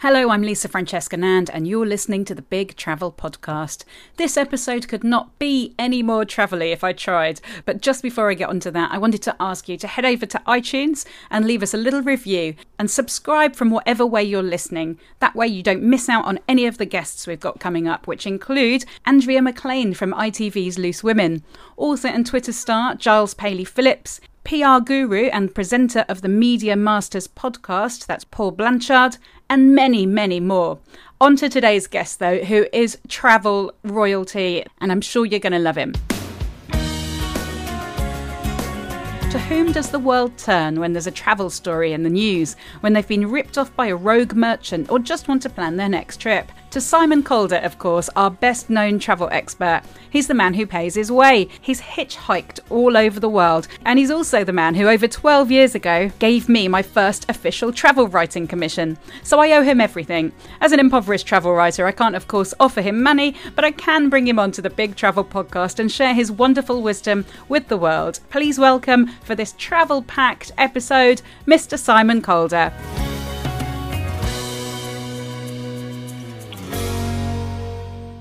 Hello, I'm Lisa Francesca Nand, and you're listening to the Big Travel Podcast. This episode could not be any more travelly if I tried, but just before I get onto that, I wanted to ask you to head over to iTunes and leave us a little review and subscribe from whatever way you're listening. That way, you don't miss out on any of the guests we've got coming up, which include Andrea McLean from ITV's Loose Women, author and Twitter star Giles Paley Phillips. PR guru and presenter of the Media Masters podcast, that's Paul Blanchard, and many, many more. On to today's guest, though, who is travel royalty, and I'm sure you're going to love him. To whom does the world turn when there's a travel story in the news, when they've been ripped off by a rogue merchant, or just want to plan their next trip? To Simon Calder, of course, our best known travel expert. He's the man who pays his way. He's hitchhiked all over the world, and he's also the man who, over 12 years ago, gave me my first official travel writing commission. So I owe him everything. As an impoverished travel writer, I can't, of course, offer him money, but I can bring him onto the Big Travel podcast and share his wonderful wisdom with the world. Please welcome, for this travel packed episode, Mr. Simon Calder.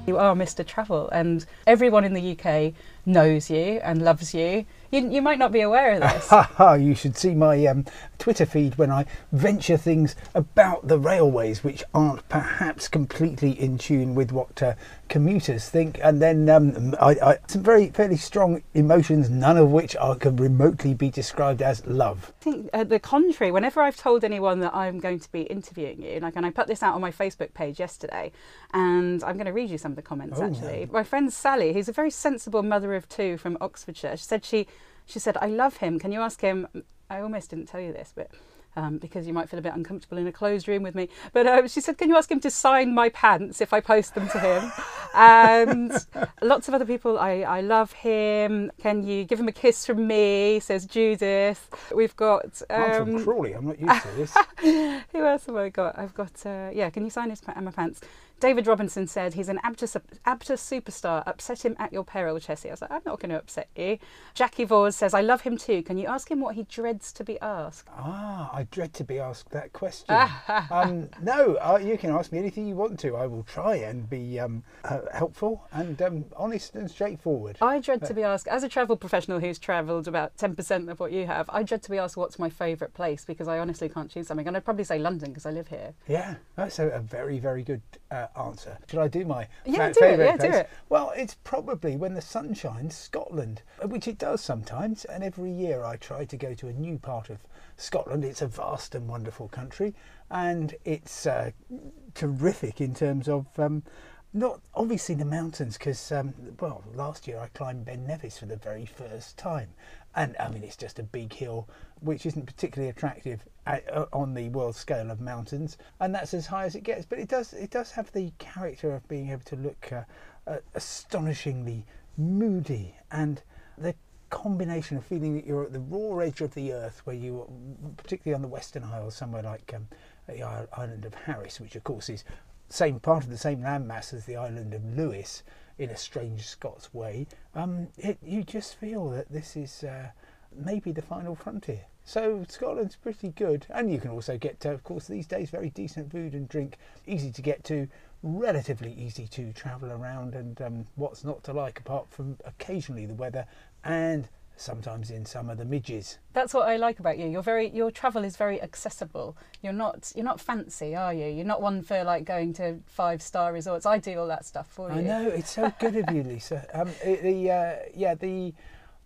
You are Mr. Travel, and everyone in the UK knows you and loves you. You, you might not be aware of this. You should see my um, Twitter feed when I venture things about the railways which aren't perhaps completely in tune with what uh, commuters think, and then um, I, I, some very fairly strong emotions, none of which are, can remotely be described as love. I think uh, the contrary. Whenever I've told anyone that I'm going to be interviewing you, like, and I put this out on my Facebook page yesterday, and I'm going to read you some of the comments. Oh, actually, my friend Sally, who's a very sensible mother of two from Oxfordshire, she said she she said I love him. Can you ask him? I almost didn't tell you this, but. Um, because you might feel a bit uncomfortable in a closed room with me. But uh, she said, Can you ask him to sign my pants if I post them to him? and lots of other people, I, I love him. Can you give him a kiss from me? Says Judith. We've got. I'm Um, from Crawley. I'm not used to this. who else have I got? I've got, uh, yeah, can you sign his my pants? David Robinson said he's an ABTA, ABTA superstar. Upset him at your peril, Chessie. I was like, I'm not going to upset you. Jackie Vors says, I love him too. Can you ask him what he dreads to be asked? ah, I dread to be asked that question. um, no, uh, you can ask me anything you want to. I will try and be um, uh, helpful and um, honest and straightforward. I dread to be asked, as a travel professional who's travelled about 10% of what you have, I dread to be asked what's my favourite place because I honestly can't choose something. And I'd probably say London because I live here. Yeah, that's a, a very, very good uh, answer. Should I do my Yeah, do it, favourite yeah, do place? it. Well, it's probably when the sun shines, Scotland, uh, which it does sometimes. And every year I try to go to a new part of Scotland. It's a vast and wonderful country, and it's uh, terrific in terms of. Um, not obviously the mountains, because um, well, last year I climbed Ben Nevis for the very first time, and I mean it's just a big hill, which isn't particularly attractive at, uh, on the world scale of mountains, and that's as high as it gets. But it does it does have the character of being able to look uh, uh, astonishingly moody, and the combination of feeling that you're at the raw edge of the earth, where you, particularly on the Western Isles, somewhere like um, the island of Harris, which of course is same part of the same landmass as the island of Lewis in a strange Scots way, um, it, you just feel that this is uh, maybe the final frontier. So Scotland's pretty good, and you can also get, to, of course, these days very decent food and drink, easy to get to, relatively easy to travel around, and um, what's not to like apart from occasionally the weather and sometimes in some of the midges. That's what I like about you. You're very your travel is very accessible. You're not you're not fancy, are you? You're not one for like going to five star resorts. I do all that stuff for you. I know it's so good of you, Lisa. Um, the uh, yeah the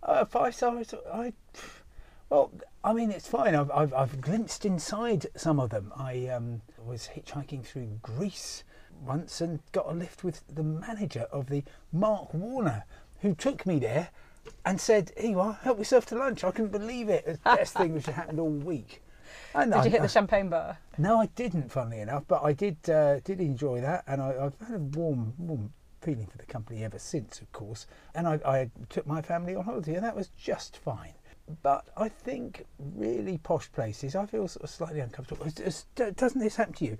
uh, five stars. I well, I mean it's fine. I've, I've I've glimpsed inside some of them. I um, was hitchhiking through Greece once and got a lift with the manager of the Mark Warner, who took me there and said, "Here you are, help yourself to lunch." I couldn't believe it. The best thing which had happened all week. And Did I- you hit the champagne bar? no, I didn't. Funnily enough, but I did uh, did enjoy that, and I, I've had a warm warm feeling for the company ever since, of course. And I, I took my family on holiday, and that was just fine. But I think really posh places, I feel sort of slightly uncomfortable. It's- it's- doesn't this happen to you?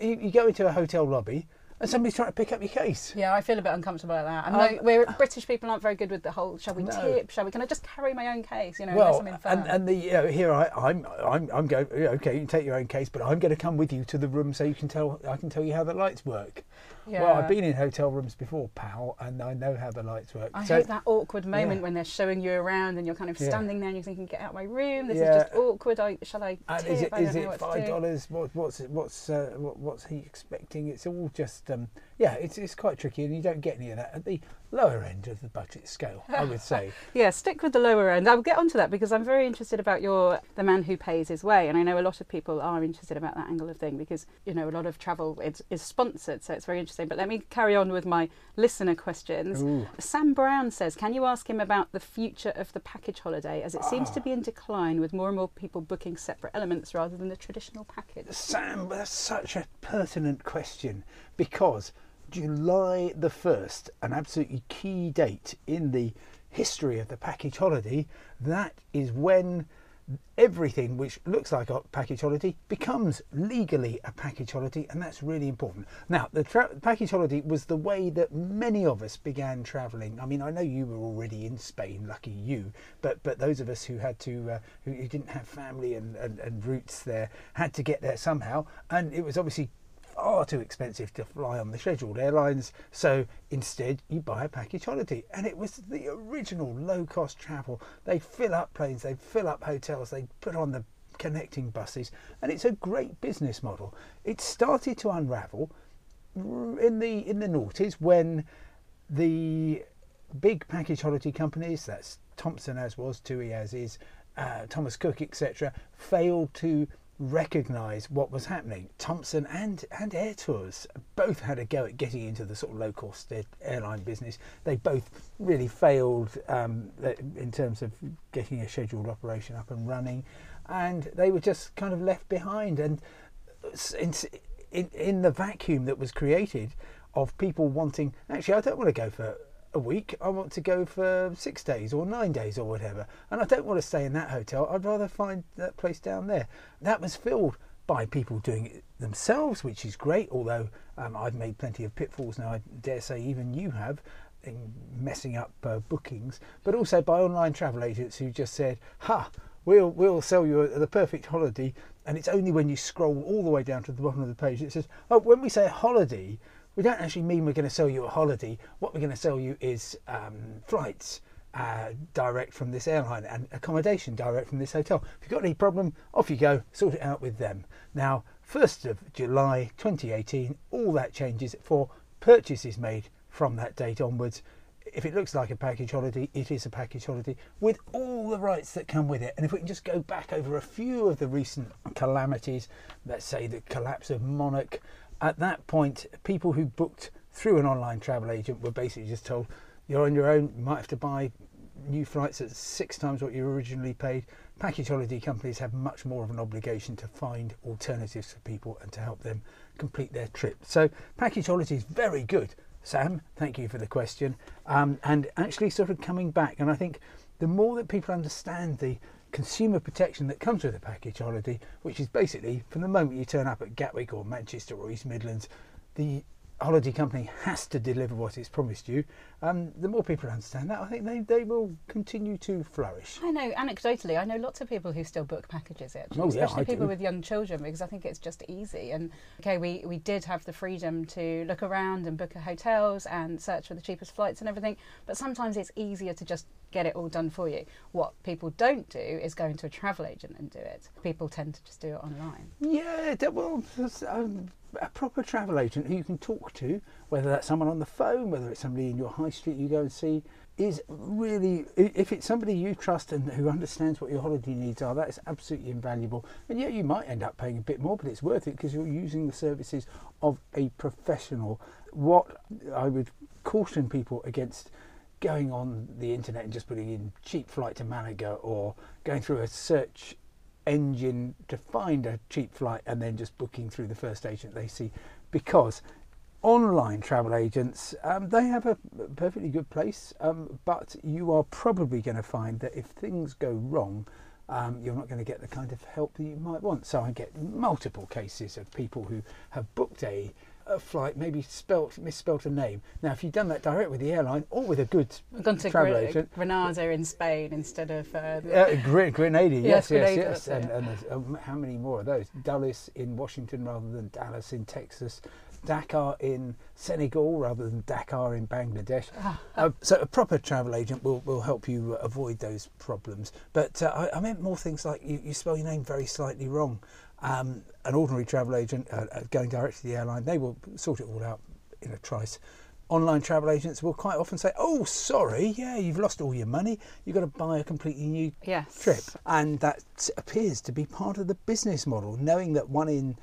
you? You go into a hotel lobby, and somebody's trying to pick up your case. Yeah, I feel a bit uncomfortable like that. And Um, no, we're British people aren't very good with the whole. Shall we No. tip? Shall we? Can I just carry my own case? You know, Well, I'm in and, and the you know, here I, I'm I'm I'm going. Okay, you can take your own case, but I'm going to come with you to the room so you can tell. I can tell you how the lights work. Well, I've been in hotel rooms before, pal, and I know how the lights work. I so, hate that awkward moment yeah. when they're showing you around and you're kind of Yeah. standing there and you're thinking, "Get out of my room! This Yeah. is just awkward. I shall I And tip? is it is it five dollars? What, what's what's uh, what, what's he expecting? It's all just um, yeah, it's it's quite tricky, and you don't get any of that at the lower end of the budget scale. I would say. Yeah, stick with the lower end. I'll get onto that because I'm very interested about your the man who pays his way, and I know a lot of people are interested about that angle of thing because you know a lot of travel is, is sponsored, so it's very interesting. But let me carry on with my listener questions. Ooh. Sam Brown says, "Can you ask him about the future of the package holiday, as it seems to be in ah. decline with more and more people booking separate elements rather than the traditional package?" Sam, that's such a pertinent question because July the 1st, an absolutely key date in the history of the package holiday, that is when everything which looks like a package holiday becomes legally a package holiday, and that's really important. Now, the tra- package holiday was the way that many of us began travelling. I mean, I know you were already in Spain, lucky you, but but those of us who had to, uh, who, who didn't have family and, and, and roots there, had to get there somehow, and it was obviously far too expensive to fly on the scheduled airlines, so instead you buy a package holiday. And it was the original low cost travel. They fill up planes, they fill up hotels, they put on the connecting buses, and it's a great business model. It started to unravel in the in the noughties when the big package holiday companies, that's Thomson as was, TUI as is, uh, Thomas Cook, etc., failed to recognise what was happening. Thomson and, and Airtours both had a go at getting into the sort of low cost airline business. They both really failed um, in terms of getting a scheduled operation up and running, and they were just kind of left behind. And in, in, in the vacuum that was created of people wanting, actually, I don't want to go for a week. I want to go for six days or nine days or whatever. And I don't want to stay in that hotel. I'd rather find that place down there. That was filled by people doing it themselves, which is great. Although um, I've made plenty of pitfalls now, I dare say even you have, in messing up uh, bookings. But also by online travel agents who just said, "Ha, we'll we'll sell you a, the perfect holiday." And it's only when you scroll all the way down to the bottom of the page it says, "Oh, when we say holiday." We don't actually mean we're going to sell you a holiday. What we're going to sell you is um, flights uh, direct from this airline and accommodation direct from this hotel. If you've got any problem, off you go, sort it out with them. Now, 1st of July 2018, all that changes for purchases made from that date onwards. If it looks like a package holiday, it is a package holiday with all the rights that come with it. And if we can just go back over a few of the recent calamities, let's say the collapse of Monarch, at that point, people who booked through an online travel agent were basically just told, you're on your own, you might have to buy new flights at six times what you originally paid. Package holiday companies have much more of an obligation to find alternatives for people and to help them complete their trip. So, package holiday is very good. Sam, thank you for the question. Um, and actually, sort of coming back, and I think the more that people understand the consumer protection that comes with a package holiday, which is basically from the moment you turn up at Gatwick or Manchester or East Midlands, the holiday company has to deliver what it's promised you, um, the more people understand that, I think they, they will continue to flourish. I know, anecdotally, I know lots of people who still book packages, actually, Oh, especially people do. with young children, because I think it's just easy. And okay, we, we did have the freedom to look around and book hotels and search for the cheapest flights and everything, but sometimes it's easier to just get it all done for you. What people don't do is go into a travel agent and do it. People tend to just do it online. Yeah, well, um, a proper travel agent who you can talk to, whether that's someone on the phone, whether it's somebody in your high street you go and see, is really, if it's somebody you trust and who understands what your holiday needs are, that is absolutely invaluable. And yeah, you might end up paying a bit more, but it's worth it because you're using the services of a professional. What I would caution people against going on the internet and just putting in cheap flight to Malaga or going through a search engine to find a cheap flight and then just booking through the first agent they see. Because online travel agents um, they have a perfectly good place um, but you are probably going to find that if things go wrong um, you're not going to get the kind of help that you might want. So i get multiple cases of people who have booked a a flight maybe spelt misspelt a name now if you've done that direct with the airline or with a good gone to travel Gre- agent Granada in Spain instead of. Uh, uh, Gre- Grenada, yes, Yes, yes, Grenada, yes. And, and um, how many more of those? Dulles in Washington rather than Dallas in Texas. Dakar in Senegal rather than Dhaka in Bangladesh. Ah. Uh, so a proper travel agent will, will help you uh, avoid those problems. But uh, I, I meant more things like you, you spell your name very slightly wrong. Um, an ordinary travel agent uh, uh, going direct to the airline, they will sort it all out in a trice. Online travel agents will quite often say, "Oh, sorry, yeah, you've lost all your money. You've got to buy a completely new Yes. trip," and that appears to be part of the business model. Knowing that one in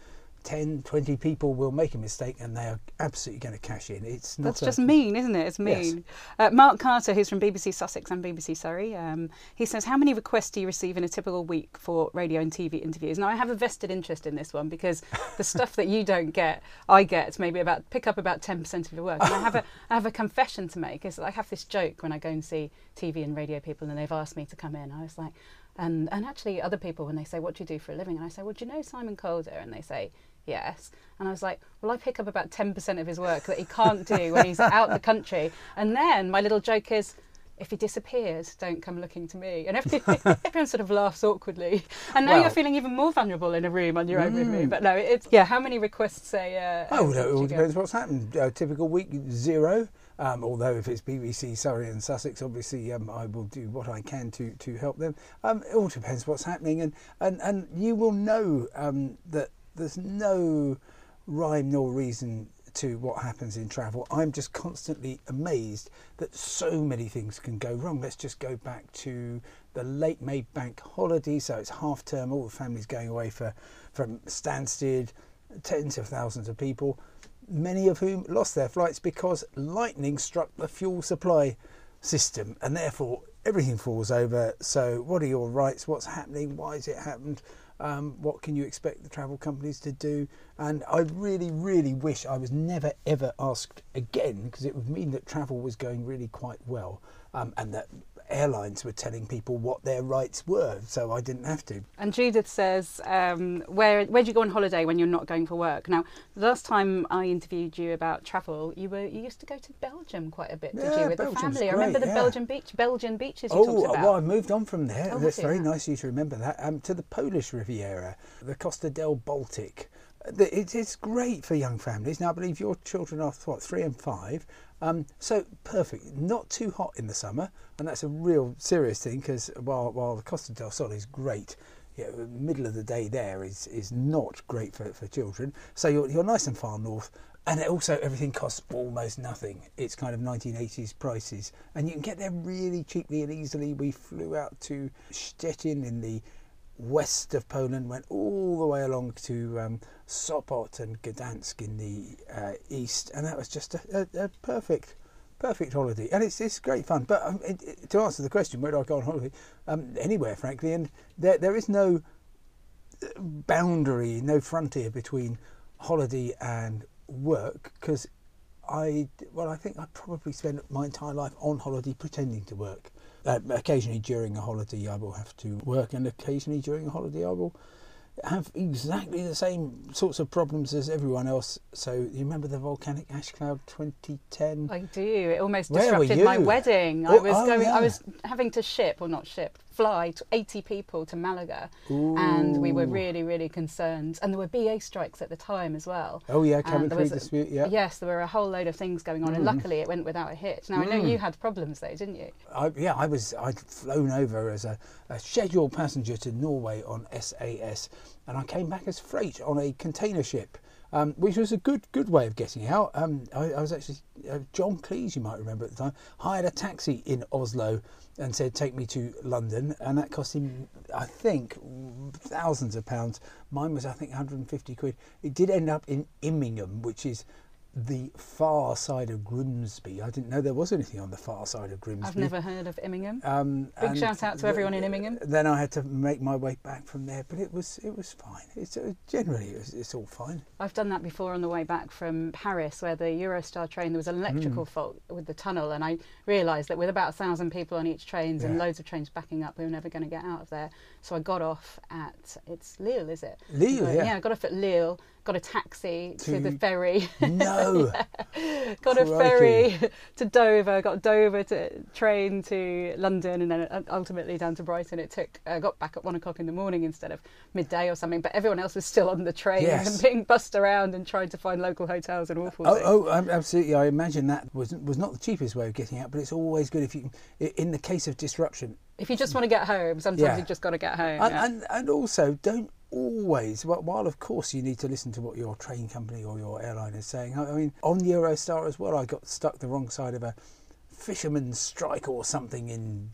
10, 20 people will make a mistake and they are absolutely going to cash in. It's not. That's a- just mean, isn't it? It's Yes. mean. Uh, Mark Carter, who's from BBC Sussex and BBC Surrey, um, he says, How many requests do you receive in a typical week for radio and TV interviews? Now, I have a vested interest in this one because the stuff that you don't get, I get maybe about, pick up about 10% of your work. And I have, a, I have a confession to make. Is I have this joke when I go and see TV and radio people and they've asked me to come in. I was like, and, and actually, other people, when they say, What do you do for a living? And I say, Well, do you know Simon Calder? And they say, Yes. And I was like, Well, I pick up about 10% of his work that he can't do when he's out the country. And then my little joke is, if he disappears, don't come looking to me. And every, everyone sort of laughs awkwardly. And now Well- you're feeling even more vulnerable in a room on your own with me. But no, it's, yeah, how many requests say. Uh, Oh, well, it all depends what's happened. Uh, typical week zero. Um, although if it's BBC Surrey and Sussex, obviously um, I will do what I can to to help them. Um, it all depends what's happening, and and and you will know um, that there's no rhyme nor reason to what happens in travel. I'm just constantly amazed that so many things can go wrong. Let's just go back to the late May bank holiday. So it's half term, all the families going away for from Stansted, tens of thousands of people, many of whom lost their flights because lightning struck the fuel supply system and therefore everything falls over. So, what are your rights? What's happening? Why has it happened? Um, what can you expect the travel companies to do? And I really, really wish I was never ever asked again because it would mean that travel was going really quite well um, and that airlines were telling people what their rights were, so I didn't have to. And Judith says, um, where where do you go on holiday when you're not going for work? Now, the last time I interviewed you about travel, you were you used to go to Belgium quite a bit, did Yeah, you, with the Belgium's family? I remember the yeah. Belgian beach, Belgian beaches you Oh, talked about. well, I moved on from there. Oh, That's very nice of you to remember that. Um, to the Polish Riviera, the Costa del Baltic. It's great for young families. Now, I believe your children are what three and five, um, so perfect. Not too hot in the summer, and that's a real serious thing because while while the Costa del Sol is great. Yeah, the middle of the day there is, is not great for, for children. So you're, you're nice and far north, and also everything costs almost nothing. It's kind of 1980s prices, and you can get there really cheaply and easily. We flew out to Stettin in the west of Poland, went all the way along to um, Sopot and Gdansk in the uh, east, and that was just a, a, a perfect, perfect holiday. And it's it's great fun. But um, it, it- to answer the question, where do I go on holiday? Um, anywhere, frankly. And there there is no boundary, no frontier between holiday and work because I well I think I probably spend my entire life on holiday pretending to work. Uh, occasionally during a holiday I will have to work, and occasionally during a holiday I will have exactly the same sorts of problems as everyone else. So you remember the volcanic ash cloud 2010? I do. It almost disrupted my wedding. I Oh, was oh, going. yeah. I was having to ship, or not ship, fly to 80 people to Malaga, and we were really, really concerned. And there were BA strikes at the time as well. Oh yeah, cabin crew dispute. Yeah. Mm. Yes, there were a whole load of things going on, and luckily it went without a hitch. Now I know you had problems though, didn't you? I, yeah, I was. I'd flown over as a, a scheduled passenger to Norway on SAS, and I came back as freight on a container ship, um, which was a good good way of getting out. Um, I, I was actually uh, John Cleese, you might remember at the time, hired a taxi in Oslo and said take me to London, and that cost him, I think, thousands of pounds. Mine was, I think, 150 quid. It did end up in Immingham, which is the far side of Grimsby. I didn't know there was anything on the far side of Grimsby. I've never heard of Immingham. Um, Big shout out to everyone in Immingham. Then I had to make my way back from there, but it was it was fine. It's uh, generally it was, it's all fine. I've done that before on the way back from Paris, where the Eurostar train there was an electrical Mm. fault with the tunnel, and I realised that with about a thousand people on each train and loads of trains backing up, we were never going to get out of there. So I got off at it's Lille, is it? Lille, Uh, yeah. Yeah, I got off at Lille, got a taxi to, the ferry, No, got a ferry to Dover, got Dover to train to London, and then uh, ultimately down to Brighton. It took I got back at one o'clock in the morning instead of midday or something, but everyone else was still on the train Yes. and being bussed around and trying to find local hotels and awful oh, things. oh absolutely. I imagine that was was not the cheapest way of getting out, but it's always good if you, in the case of disruption, If you just want to get home, sometimes Yeah. you just got to get home. and, yeah. and and also don't always. wh- While of course you need to listen to what your train company or your airline is saying. I mean, on Eurostar as well, I got stuck the wrong side of a fisherman's strike or something in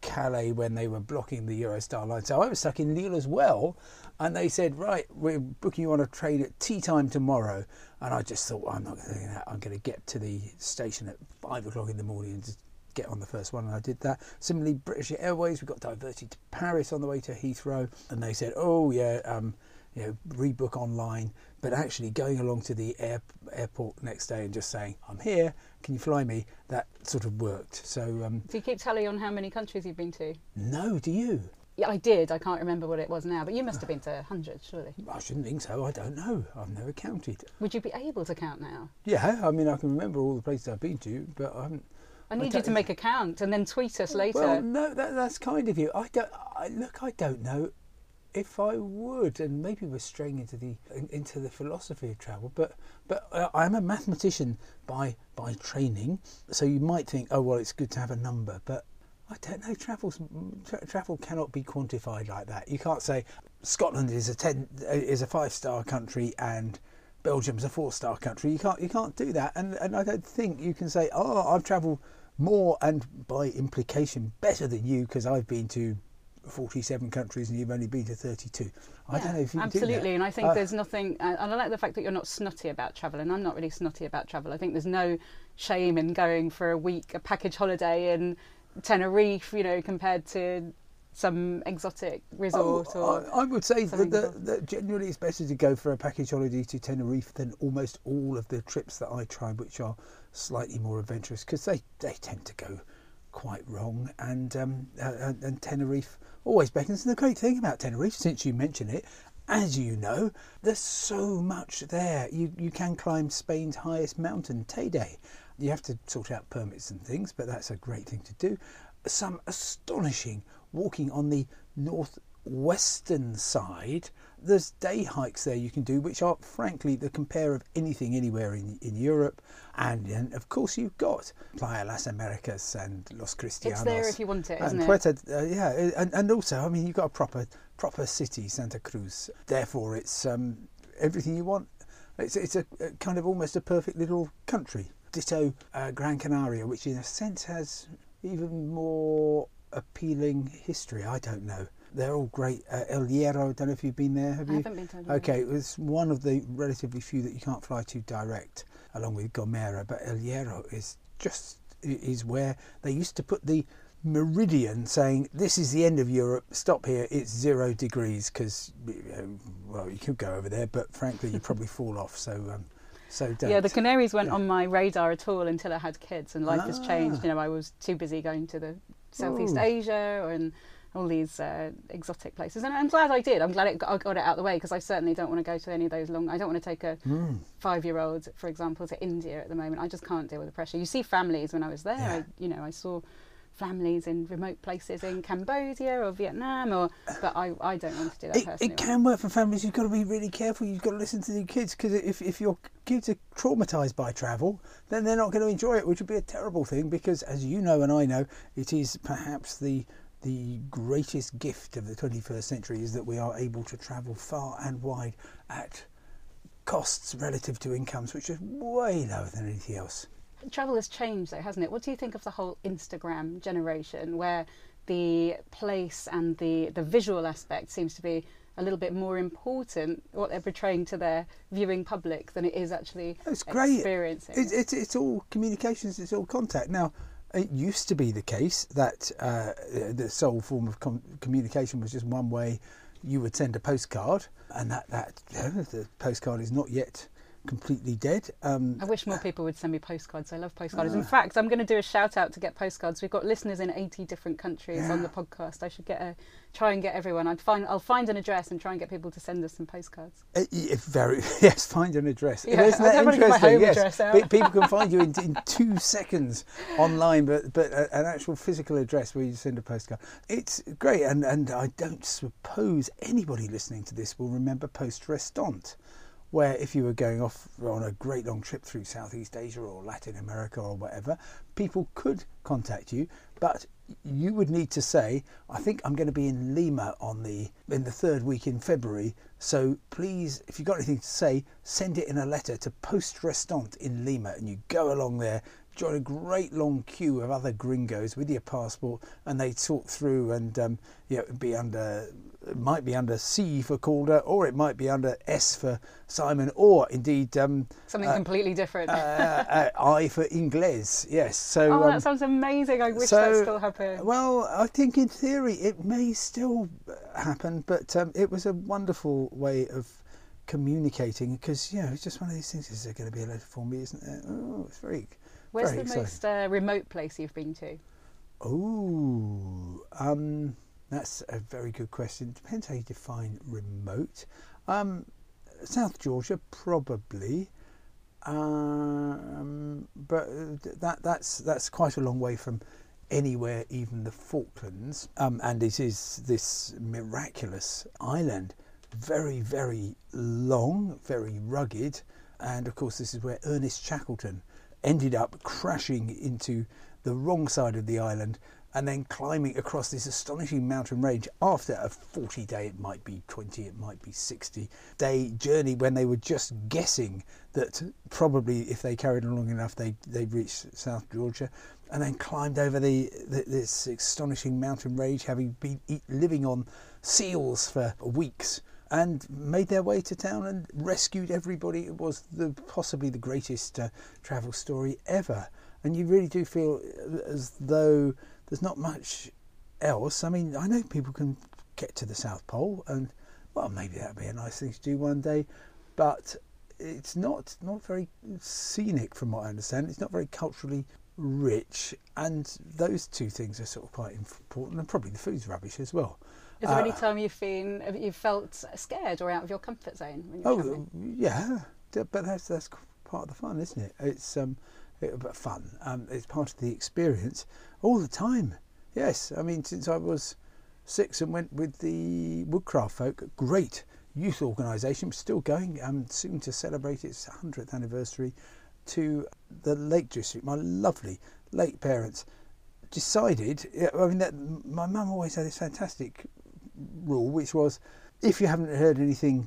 Calais when they were blocking the Eurostar line. So I was stuck in Lille as well, and they said, "Right, we're booking you on a train at tea time tomorrow." And I just thought, "I'm not going to do that. I'm going to get to the station at five o'clock in the morning and just get on the first one." And I did that. Similarly, British Airways, we got diverted to Paris on the way to Heathrow, and they said, "Oh yeah." Um, you know, rebook online, but actually going along to the air, airport next day and just saying, "I'm here. Can you fly me?" That sort of worked. So um, Do you keep tally on how many countries you've been to? no, do you? Yeah, I did. I can't remember what it was now, but you must have been to hundreds, surely. I shouldn't think so. I don't know. I've never counted. Would you be able to count now? Yeah, I mean, I can remember all the places I've been to, but I haven't. I need you to make a count and then tweet us later. Well, no, that, that's kind of you. I don't. I, look, I don't know if I would, and maybe we're straying into the into the philosophy of travel. But but uh, I'm a mathematician by by training, so you might think, oh well, it's good to have a number, but. I don't know. Travel's, tra- travel cannot be quantified like that. You can't say Scotland is a ten is a five star country and Belgium's a four star country. You can't you can't do that. And and I don't think you can say, oh, I've travelled more and by implication better than you because I've been to 47 countries and you've only been to 32. I don't know if you absolutely and i think Uh, there's nothing and i like the fact that you're not snotty about travel and i'm not really snotty about travel. I think there's no shame in going for a week a package holiday in tenerife you know compared to some exotic resort Oh, or I, I would say that, that, that generally it's better to go for a package holiday to Tenerife than almost all of the trips that I try, which are slightly more adventurous because they, they tend to go quite wrong. And, um, uh, and, and Tenerife always beckons. And the great thing about Tenerife, since you mention it, as you know, there's so much there. You, you can climb Spain's highest mountain, Teide. You have to sort out permits and things, but that's a great thing to do. Some astonishing walking on the northwestern side. There's day hikes there you can do, which are frankly the compare of anything anywhere in, in Europe. And, and of course, you've got Playa Las Americas and Los Cristianos. it's there if you want it isn't and it Puerto, uh, yeah, and, and also, I mean, you've got a proper proper city, Santa Cruz. Therefore, it's um, everything you want. It's it's a, a kind of almost a perfect little country. Ditto uh, Gran Canaria, which in a sense has even more appealing history. I don't know. They're all great. Uh, El Hierro, I don't know if you've been there. Have I you? haven't been to El Hierro. Okay, it was one of the relatively few that you can't fly to direct, along with Gomera. But El Hierro is just is where they used to put the meridian saying this is the end of Europe. Stop here. It's zero degrees because well you could go over there, but frankly you probably fall off. So um, so don't. yeah the canaries weren't Yeah. on my radar at all until i had kids and life has changed Ah. you know i was too busy going to the southeast Ooh. asia and all these uh, exotic places, and I'm glad I did. I'm glad it got, I got it out of the way because I certainly don't want to go to any of those long. I don't want to take a Mm. five-year-old, for example, to India at the moment. I just can't deal with the pressure. You see families when I was there. Yeah. I, you know, I saw families in remote places in Cambodia or Vietnam, or but I, I don't want to do that It, personally. it can work for families. You've got to be really careful. You've got to listen to the kids because if, if your kids are traumatised by travel, then they're not going to enjoy it, which would be a terrible thing. Because as you know and I know, it is perhaps the the greatest gift of the 21st century is that we are able to travel far and wide at costs relative to incomes, which is way lower than anything else. Travel has changed though hasn't it what do you think of the whole instagram generation where the place and the the visual aspect seems to be a little bit more important what they're portraying to their viewing public than it is actually It's great. experiencing It's, it's, it's all communications, it's all contact. Now, it used to be the case that uh, the sole form of com- communication was just one way. You would send a postcard, and that, that the postcard is not yet completely dead. Um, I wish more people would send me postcards. I love postcards. In fact, I'm going to do a shout out to get postcards. We've got listeners in 80 different countries on the podcast. I should get a try and get everyone. I'd find I'll find an address and try and get people to send us some postcards. Uh, very yes. Find an address. Yeah, Isn't that don't wanna my interesting? home yes. People can find you in, in two seconds online, but but a, an actual physical address where you send a postcard. It's great, and and I don't suppose anybody listening to this will remember Poste Restante. Where, if you were going off on a great long trip through Southeast Asia or Latin America or whatever, people could contact you, but you would need to say, "I think I'm going to be in Lima on the in the third week in February. So please, if you've got anything to say, send it in a letter to Poste Restante in Lima, and you go along there, join a great long queue of other gringos with your passport, and they talk through and um, yeah, it'd be under it might be under C for Calder, or it might be under S for Simon, or indeed um, Something completely different. uh, uh, I for Ingles. Yes. So oh, um, that sounds amazing. I wish so, that still happened. Well, I think in theory it may still happen, but um, it was a wonderful way of communicating because you know it's just one of these things. Is there going to be a letter for me? Isn't there? Oh, it's very. Where's very the exciting. most uh, remote place you've been to? Oh, um, that's a very good question. Depends how you define remote. Um, South Georgia, probably, um, but uh, that that's that's quite a long way from anywhere, even the Falklands. Um, and it is this miraculous island, very very long, very rugged, and of course this is where Ernest Shackleton ended up crashing into the wrong side of the island and then climbing across this astonishing mountain range after a 40 day, it might be 20, it might be 60 day journey when they were just guessing that probably if they carried on long enough, they, they'd reach South Georgia and then climbed over the, the this astonishing mountain range, having been eat, living on seals for weeks and made their way to town and rescued everybody. It was the, possibly the greatest uh, travel story ever. And you really do feel as though there's not much else. I mean, I know people can get to the South Pole, and well, maybe that'd be a nice thing to do one day, but it's not not very scenic, from what I understand. It's not very culturally rich, and those two things are sort of quite important, and probably the food's rubbish as well. Is there any Uh, time you've been you've felt scared or out of your comfort zone when you're Oh, traveling? yeah, but that's that's part of the fun, isn't it? It's um, fun. Um, it's part of the experience all the time. Yes, I mean since I was six and went with the Woodcraft Folk, great youth organisation, still going. Um, soon to celebrate its hundredth anniversary to the Lake District. My lovely late parents decided. I mean, that, my mum always had this fantastic rule, which was if you haven't heard anything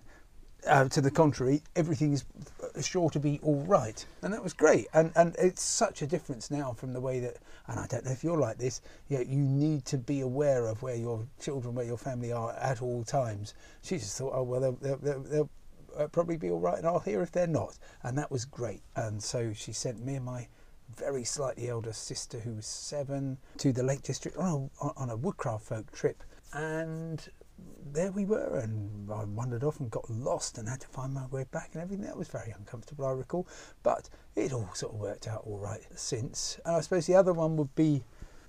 uh, to the contrary, everything is sure to be all right, and that was great. And and it's such a difference now from the way that. And I don't know if you're like this. You, know, you need to be aware of where your children, where your family are at all times. She just thought, oh well, they'll, they'll, they'll, they'll uh, probably be all right, and I'll hear if they're not. And that was great. And so she sent me and my very slightly elder sister, who was seven, to the Lake District on a, on a Woodcraft folk trip, and there we were, and I wandered off and got lost and had to find my way back and everything. That was very uncomfortable, I recall, but it all sort of worked out all right since. And I suppose the other one would be,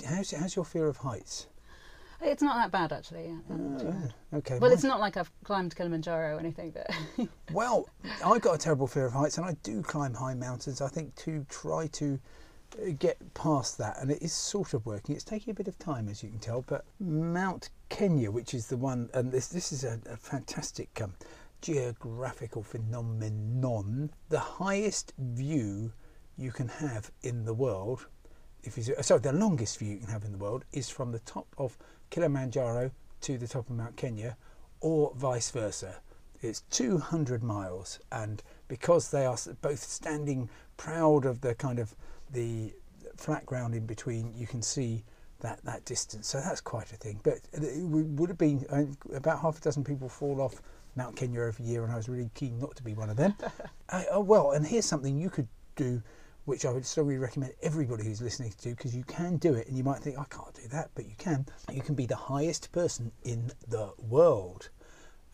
how's, how's your fear of heights? It's not that bad actually. Yeah, not ah, bad. Okay. Well, my- it's not like I've climbed Kilimanjaro or anything, but Well, I've got a terrible fear of heights, and I do climb high mountains. I think to try to get past that, and it is sort of working. It's taking a bit of time, as you can tell. But Mount Kenya, which is the one, and this this is a, a fantastic um, geographical phenomenon. The highest view you can have in the world, if you sorry, the longest view you can have in the world is from the top of Kilimanjaro to the top of Mount Kenya, or vice versa. It's 200 miles, and because they are both standing proud of the kind of the flat ground in between, you can see that that distance. So that's quite a thing. But it would have been about half a dozen people fall off Mount Kenya every year, and I was really keen not to be one of them. uh, oh, well, and here's something you could do, which I would strongly recommend everybody who's listening to do, because you can do it, and you might think I can't do that, but you can. You can be the highest person in the world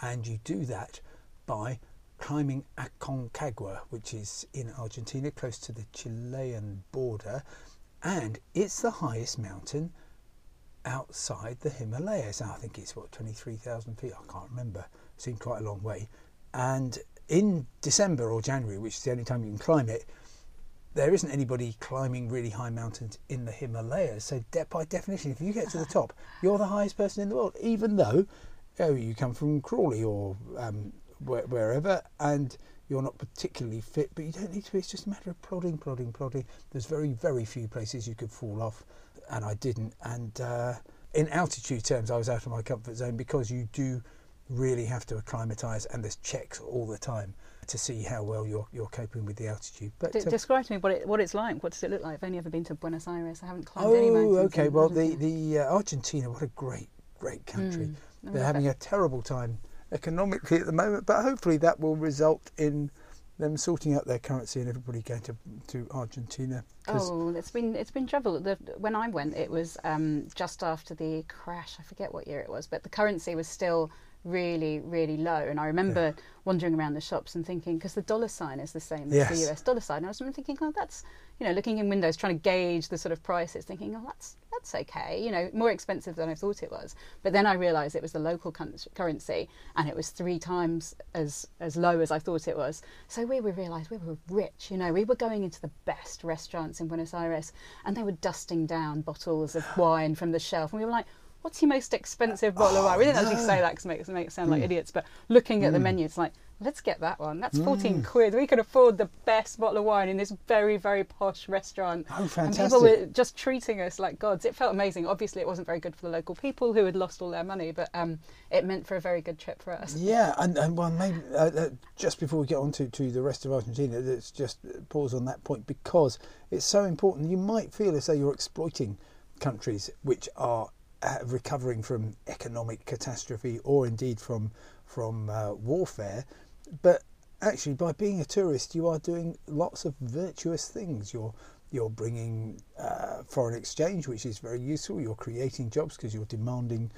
and you do that by climbing Aconcagua, which is in Argentina, close to the Chilean border, and it's the highest mountain outside the Himalayas. I think it's what 23,000 feet. I can't remember. It seemed quite a long way. And in December or January, which is the only time you can climb it, there isn't anybody climbing really high mountains in the Himalayas. So, de- by definition, if you get to the top, you're the highest person in the world, even though oh, you come from Crawley or um, wherever, and you're not particularly fit. But you don't need to be. It's just a matter of plodding, plodding, plodding. There's very, very few places you could fall off, and I didn't. And uh, in altitude terms, I was out of my comfort zone because you do really have to acclimatise, and there's checks all the time to see how well you're you're coping with the altitude. But D- uh, describe to me what it what it's like. What does it look like? I've only ever been to Buenos Aires. I haven't climbed any mountains. Oh, okay. Well, the Argentina. the uh, Argentina, what a great, great country. Mm, They're having it. a terrible time economically at the moment, but hopefully that will result in them sorting out their currency and everybody going to to Argentina. Oh, it's been it's been trouble. The, when I went, it was um, just after the crash. I forget what year it was, but the currency was still really really low. And I remember wandering around the shops and thinking because the dollar sign is the same as the US dollar sign. And I was thinking, oh, that's you know, looking in windows trying to gauge the sort of prices, thinking, oh, that's that's okay. You know, more expensive than I thought it was. But then I realised it was the local currency, and it was three times as as low as I thought it was. So we we realised we were rich. You know, we were going into the best restaurants in Buenos Aires, and they were dusting down bottles of wine from the shelf, and we were like. What's your most expensive bottle of wine? We didn't actually say that because it makes, it makes sound like idiots. But looking at the menu, it's like, let's get that one. That's 14 quid. We could afford the best bottle of wine in this very, very posh restaurant. Oh, fantastic. And people were just treating us like gods. It felt amazing. Obviously, it wasn't very good for the local people who had lost all their money, but um, it meant for a very good trip for us. Yeah, and, and well, maybe uh, uh, just before we get on to, to the rest of Argentina, let's just pause on that point because it's so important. You might feel as though you're exploiting countries which are uh, recovering from economic catastrophe or indeed from from uh, warfare, but actually by being a tourist, you are doing lots of virtuous things. You're you're bringing uh, foreign exchange, which is very useful. You're creating jobs because you're demanding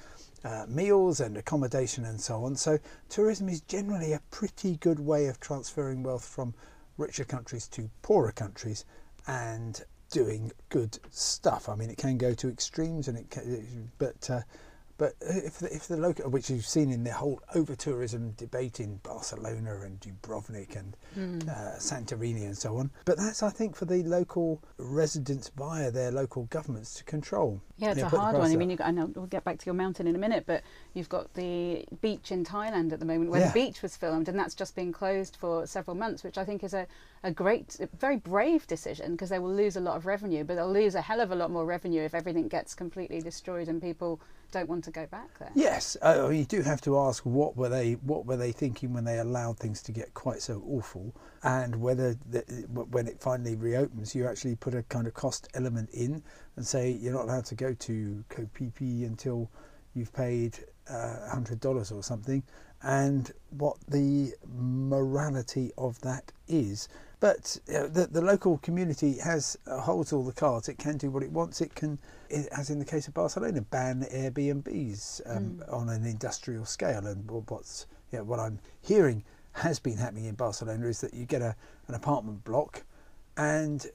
uh, meals and accommodation and so on. So tourism is generally a pretty good way of transferring wealth from richer countries to poorer countries and doing good stuff. I mean, it can go to extremes, and it can, but uh, but if the, if the local, which you've seen in the whole over tourism debate in Barcelona and Dubrovnik and Hmm. uh, Santorini and so on, but that's I think for the local residents via their local governments to control. Yeah, it's Yeah, a hard one. I mean, you, I know we'll get back to your mountain in a minute, but you've got the beach in Thailand at the moment where Yeah. the beach was filmed, and that's just been closed for several months, which I think is a, a great, very brave decision because they will lose a lot of revenue, but they'll lose a hell of a lot more revenue if everything gets completely destroyed and people don't want to go back there. Yes, uh, you do have to ask what were they what were they thinking when they allowed things to get quite so awful, and whether the, when it finally reopens, you actually put a kind of cost element in and say you're not allowed to go to Phi until you've paid uh, hundred dollars or something, and what the morality of that is. But uh, the, the local community has uh, holds all the cards. It can do what it wants. It can, it, as in the case of Barcelona, ban Airbnbs um, on an industrial scale. And what's you know, what I'm hearing has been happening in Barcelona is that you get a, an apartment block, and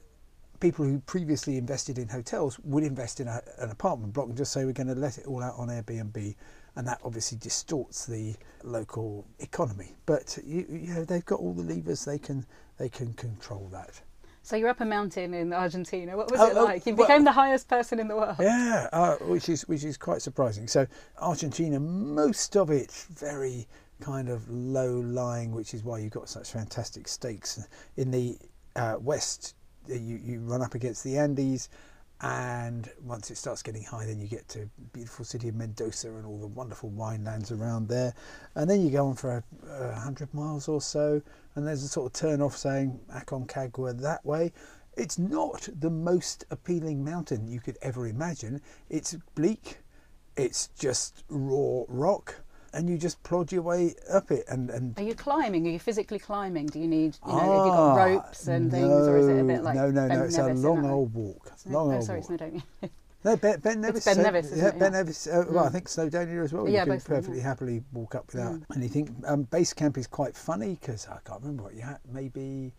people who previously invested in hotels would invest in a, an apartment block and just say we're going to let it all out on Airbnb, and that obviously distorts the local economy. But you, you know they've got all the levers; they can they can control that. So you're up a mountain in Argentina. What was Oh, it oh, like? You well- became the highest person in the world. Yeah, uh, which is which is quite surprising. So Argentina, most of it very kind of low lying, which is why you've got such fantastic steaks in the uh, west. You you run up against the Andes, and once it starts getting high, then you get to beautiful city of Mendoza and all the wonderful winelands around there, and then you go on for a, a hundred miles or so, and there's a sort of turn off saying Aconcagua that way. It's not the most appealing mountain you could ever imagine. It's bleak, it's just raw rock, and you just plod your way up it. And, and Are you climbing? Are you physically climbing? Do you need, you know, have you got ropes and things, or is it a bit like Ah, no, no, Ben no? It's a Nevis in long old walk. No, Long oh, old sorry, walk. Snowdonia. No, Ben, ben Nevis. Ben so- Nevis, yeah. Ben Yeah. Nevis. Uh, Well, I Mm. think Snowdonia as well. Yeah, you can perfectly yeah. happily walk up without Mm. anything. Um, base camp is quite funny because I can't remember what you had. Maybe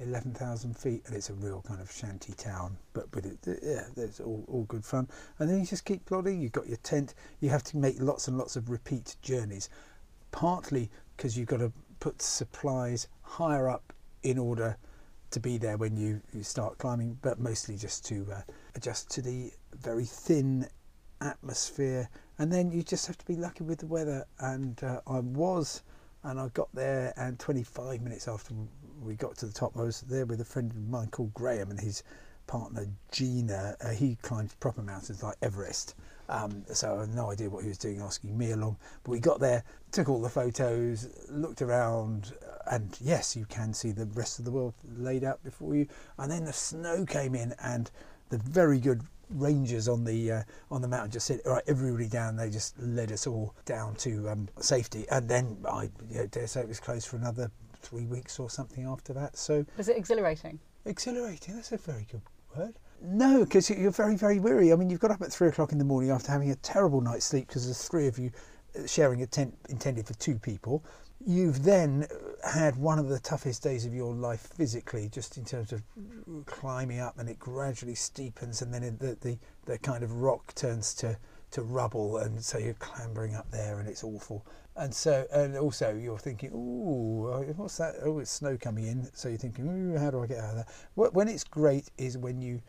eleven thousand feet, and it's a real kind of shanty town. But but it, yeah, there's all, all good fun. And then you just keep plodding. You've got your tent. You have to make lots and lots of repeat journeys. Partly because you've got to put supplies higher up in order to be there when you, you start climbing, but mostly just to uh, adjust to the very thin atmosphere. And then you just have to be lucky with the weather. And uh, I was, and I got there, and 25 minutes after we got to the top, I was there with a friend of mine called Graham and his partner Gina. Uh, he climbs proper mountains like Everest. Um, so I had no idea what he was doing, asking me along. But we got there, took all the photos, looked around, and yes, you can see the rest of the world laid out before you. And then the snow came in, and the very good rangers on the uh, on the mountain just said, "All right, everybody down." They just led us all down to um, safety, and then I you know, dare say it was closed for another three weeks or something after that. So Was it exhilarating? Exhilarating, that's a very good word. No, because you're very, very weary. I mean, you've got up at three o'clock in the morning after having a terrible night's sleep because there's three of you uh, sharing a tent intended for two people. You've then uh, had one of the toughest days of your life physically, just in terms of climbing up, and it gradually steepens, and then the, the the kind of rock turns to to rubble, and so you're clambering up there, and it's awful. And so, and also you're thinking, ooh, uh, what's that? Oh, it's snow coming in. So you're thinking, ooh, how do I get out of that? Wh- When it's great is when you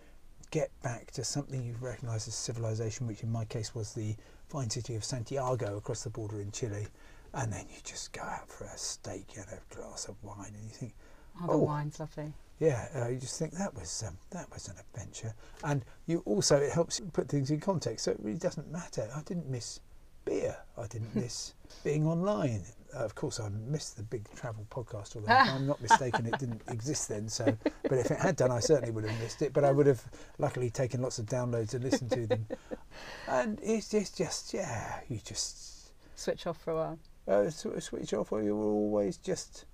get back to something you've recognised as civilization, which in my case was the fine city of Santiago across the border in Chile, and then you just go out for a steak and a glass of wine, and you think, Oh, the Oh. wine's lovely. yeah, uh, you just think that was um, that was an adventure, and you also it helps you put things in context. So it really doesn't matter. I didn't miss beer. I didn't miss being online. Uh, of course, I missed the big travel podcast. Although if I'm not mistaken, it didn't exist then. So, but if it had done, I certainly would have missed it. But I would have luckily taken lots of downloads and listened to them. And it's just, just yeah, you just Switch off for a while. uh, switch off, or you're always just,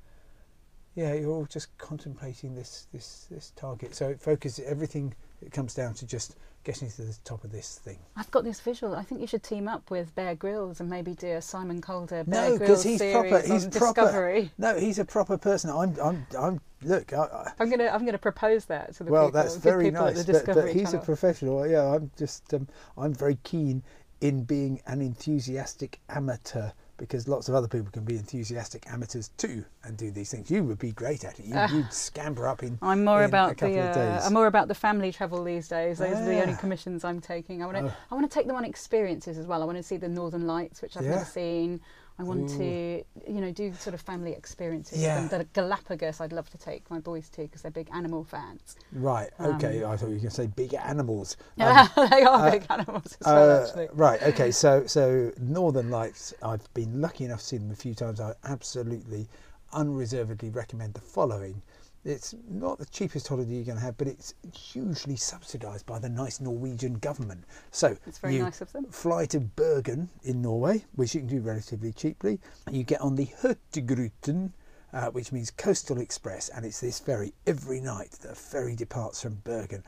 yeah, you're all just contemplating this this this target. So it focuses everything. It comes down to just getting to the top of this thing. I've got this visual. I think you should team up with Bear Grylls and maybe do a Simon Calder Bear No, Grylls because he's series proper. He's on proper. Discovery. No, he's a proper person. I'm. I'm. I'm. Look. I, I'm gonna I'm gonna propose that to the well, people. that's very nice. But, but he's a professional. Yeah, I'm just. Um, I'm very keen in being an enthusiastic amateur because lots of other people can be enthusiastic amateurs too and do these things. You would be great at it. You, you'd scamper up in. I'm more in a about couple the of uh, days. I'm more about the family travel these days. Those are the only Ah. commissions I'm taking. I want to Oh. I want to take them on experiences as well. I want to see the Northern Lights, which I've Yeah. never seen. I want Ooh. to you know do sort of family experiences. Yeah. And the Galapagos, I'd love to take my boys to because they're big animal fans. Right. Okay. Um, I thought you were going to say big animals. Um, they are uh, big animals as well, Uh, actually. right. Okay. So so Northern Lights. I've been lucky enough to see them a few times. I absolutely, unreservedly recommend the following. It's not the cheapest holiday you're going to have, but it's hugely subsidised by the nice Norwegian government. So It's very you nice of them. fly to Bergen in Norway, which you can do relatively cheaply. You get on the Hurtigruten, uh, which means coastal express, and it's this ferry every night. The ferry departs from Bergen.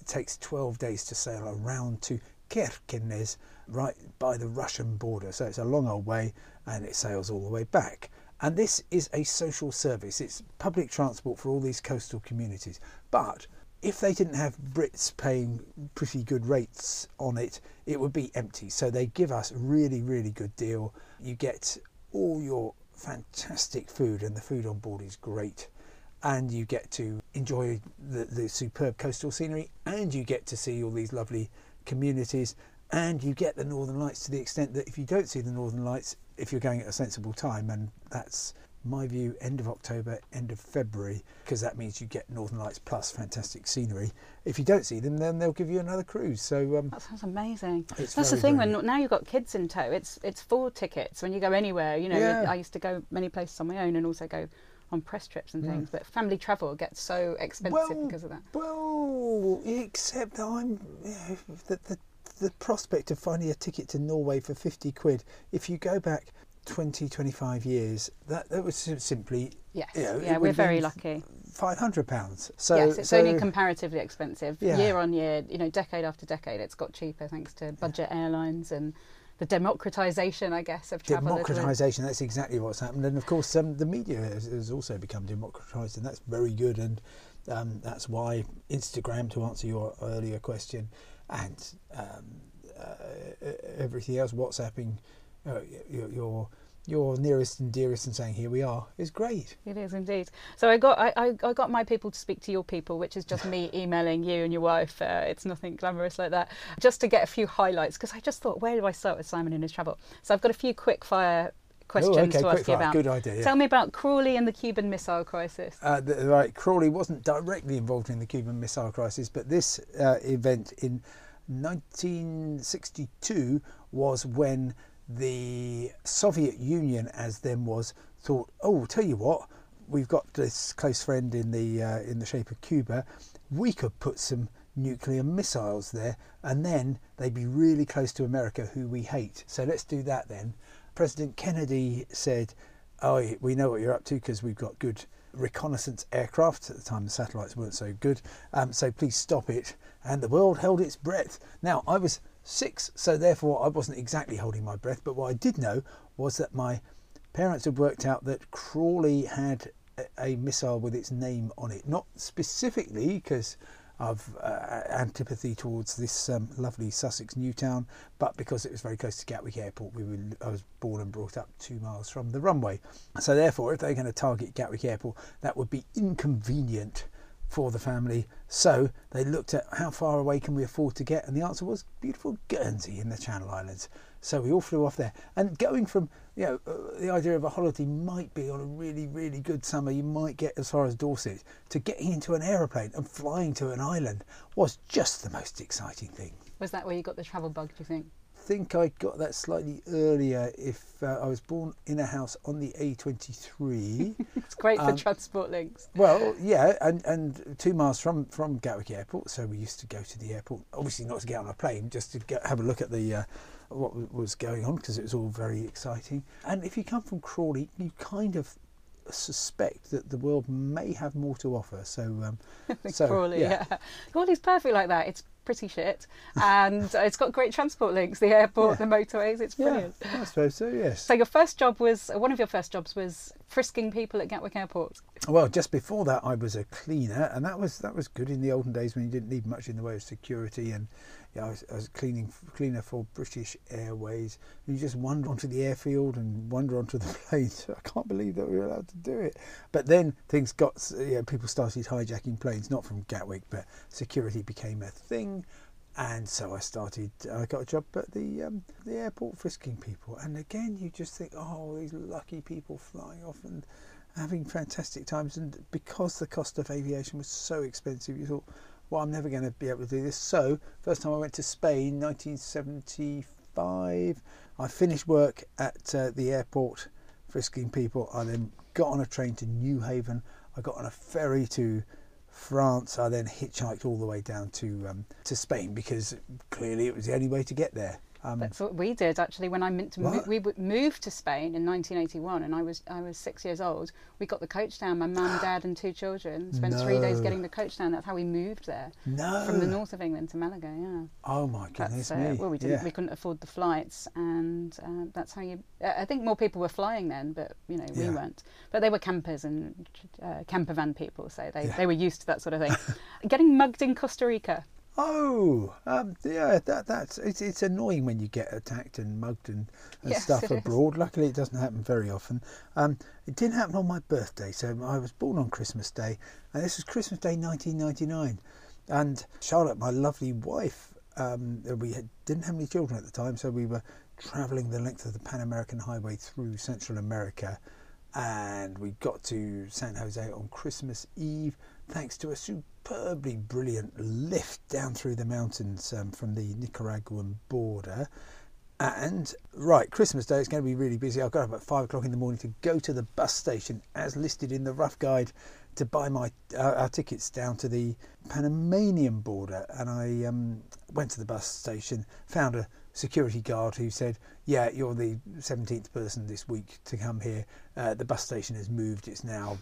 It takes 12 days to sail around to Kirkenes, right by the Russian border. So it's a long old way, and it sails all the way back. And this is a social service. It's public transport for all these coastal communities. But if they didn't have Brits paying pretty good rates on it, it would be empty. So they give us a really, really good deal. You get all your fantastic food, and the food on board is great. And you get to enjoy the, the superb coastal scenery, and you get to see all these lovely communities, and you get the Northern Lights to the extent that if you don't see the Northern Lights, if you're going at a sensible time, and that's my view, end of October, end of February, because that means you get Northern Lights plus fantastic scenery. If you don't see them, then they'll give you another cruise. So um, That sounds amazing. That's the thing very when now you've got kids in tow. It's it's full tickets when you go anywhere. You know, Yeah. I used to go many places on my own and also go on press trips and things. But family travel gets so expensive because of that. Well, except that I'm you know, the, the the prospect of finding a ticket to Norway for fifty quid. If you go back 20, 25 years, that that was simply Yes, you know, yeah, we're very lucky. Five hundred pounds. So yes, it's so, only comparatively expensive Yeah. year on year. You know, decade after decade, it's got cheaper thanks to budget airlines and the democratization, I guess, of travel. democratization. That's exactly what's happened, and of course, um, the media has, has also become democratized, and that's very good. And um, that's why Instagram, to answer your earlier question, and um, uh, everything else, WhatsApping, uh, your, your your nearest and dearest, and saying "Here we are" is great. It is indeed. So I got I, I, I got my people to speak to your people, which is just me emailing you and your wife. Uh, it's nothing glamorous like that. Just to get a few highlights because I just thought, where do I start with Simon and his travel? So I've got a few quick fire questions Oh, okay, to ask you about. Good idea, yeah. Tell me about Crawley and the Cuban Missile Crisis. Uh, the, right, Crawley wasn't directly involved in the Cuban Missile Crisis, but this uh, event in 1962 was when the Soviet Union, as then was, thought, "Oh, tell you what, we've got this close friend in the uh, in the shape of Cuba. We could put some nuclear missiles there, and then they'd be really close to America, who we hate. So let's do that then." President Kennedy said, "Oh, we know what you're up to because we've got good reconnaissance aircraft. At the time, the satellites weren't so good, um, so please stop it." And the world held its breath. Now, I was six, so therefore I wasn't exactly holding my breath. But what I did know was that my parents had worked out that Crawley had a, a missile with its name on it, not specifically because of uh, antipathy towards this um, lovely Sussex new town, but because it was very close to Gatwick Airport. We were, I was born and brought up two miles from the runway. So therefore, if they're going to target Gatwick Airport, that would be inconvenient for the family. So they looked at how far away can we afford to get, and the answer was beautiful Guernsey in the Channel Islands. So we all flew off there. And going from, you know, uh, the idea of a holiday might be on a really, really good summer, you might get as far as Dorset, to getting into an aeroplane and flying to an island was just the most exciting thing. Was that where you got the travel bug? Do you think? I think I got that slightly earlier if uh, I was born in a house on the A23. It's great for Um, transport links. well, yeah, and, and two miles from, from Gatwick Airport, so we used to go to the airport. Obviously, not to get on a plane, just to get, have a look at the uh, what was going on because it was all very exciting. And if you come from Crawley, you kind of suspect that the world may have more to offer. So, um, so Crawley, yeah. Crawley's perfect like that. It's pretty shit, and uh, it's got great transport links. The airport, Yeah. the motorways. It's yeah, brilliant. I suppose so. Yes. So your first job was one of your first jobs was frisking people at Gatwick Airport. Well, just before that, I was a cleaner, and that was that was good in the olden days when you didn't need much in the way of security. And yeah, I was, I was cleaning cleaner for British Airways. You just wander onto the airfield and wander onto the planes. I can't believe that we were allowed to do it. But then things got, you know, people started hijacking planes, not from Gatwick, but security became a thing. And so I started. I got a job at the um, the airport frisking people. And again, you just think, oh, these lucky people flying off and having fantastic times. And because the cost of aviation was so expensive, you thought, well, I'm never going to be able to do this. So, first time I went to Spain, 1975, I finished work at uh, the airport frisking people. I then got on a train to Newhaven. I got on a ferry to France. I then hitchhiked all the way down to um, to Spain because clearly it was the only way to get there. Um, That's what we did actually when I meant to mo- we moved to Spain in 1981, and I was I was six years old. We got the coach down. My mum, dad, and two children spent three days getting the coach down. That's how we moved there no. from the north of England to Malaga. Yeah, Oh my goodness uh, me. well, we didn't yeah. we couldn't afford the flights, and uh, that's how you. Uh, I think more people were flying then, but you know we Yeah. weren't. But they were campers and uh, camper van people, so they Yeah. they were used to that sort of thing. Getting mugged in Costa Rica. Oh, um, yeah, that that's it's, it's annoying when you get attacked and mugged and, and Yes, stuff it is. abroad. Luckily, it doesn't happen very often. Um, it didn't happen on my birthday, so I was born on Christmas Day, and this was Christmas Day 1999. And Charlotte, my lovely wife, um, we had, didn't have any children at the time, so we were travelling the length of the Pan American Highway through Central America, and we got to San Jose on Christmas Eve, thanks to a superbly brilliant lift down through the mountains um, from the Nicaraguan border. And right, Christmas Day it's going to be really busy. I got up at five o'clock in the morning to go to the bus station, as listed in the rough guide, to buy my uh, our tickets down to the Panamanian border. And I um, went to the bus station, found a security guard who said, "Yeah, you're the 17th person this week to come here. Uh, the bus station has moved. It's now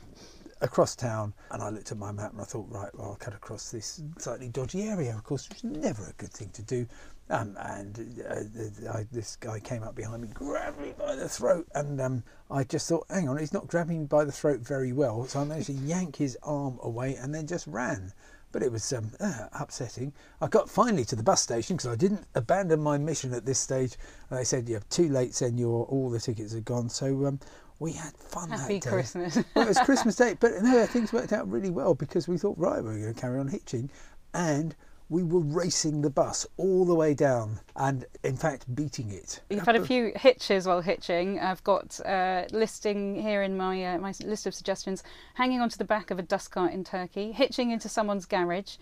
across town." And I looked at my map and I thought, "Right, well, I'll cut across this slightly dodgy area." Of course, which is never a good thing to do. Um, and uh, the- I, this guy came up behind me, grabbed me by the throat, and um, I just thought, "Hang on, he's not grabbing me by the throat very well." So I managed to yank his arm away and then just ran. But it was um, uh, upsetting. I got finally to the bus station because I didn't abandon my mission at this stage. And they said, "You're too late, Senor. All the tickets are gone." So um, we had fun Happy that day. Christmas. well, it was Christmas Day, but no, things worked out really well because we thought, right, we're going to carry on hitching, and we were racing the bus all the way down, and in fact, beating it. You've had a few hitches while hitching. I've got uh, listing here in my uh, my list of suggestions: hanging onto the back of a dust cart in Turkey, hitching into someone's garage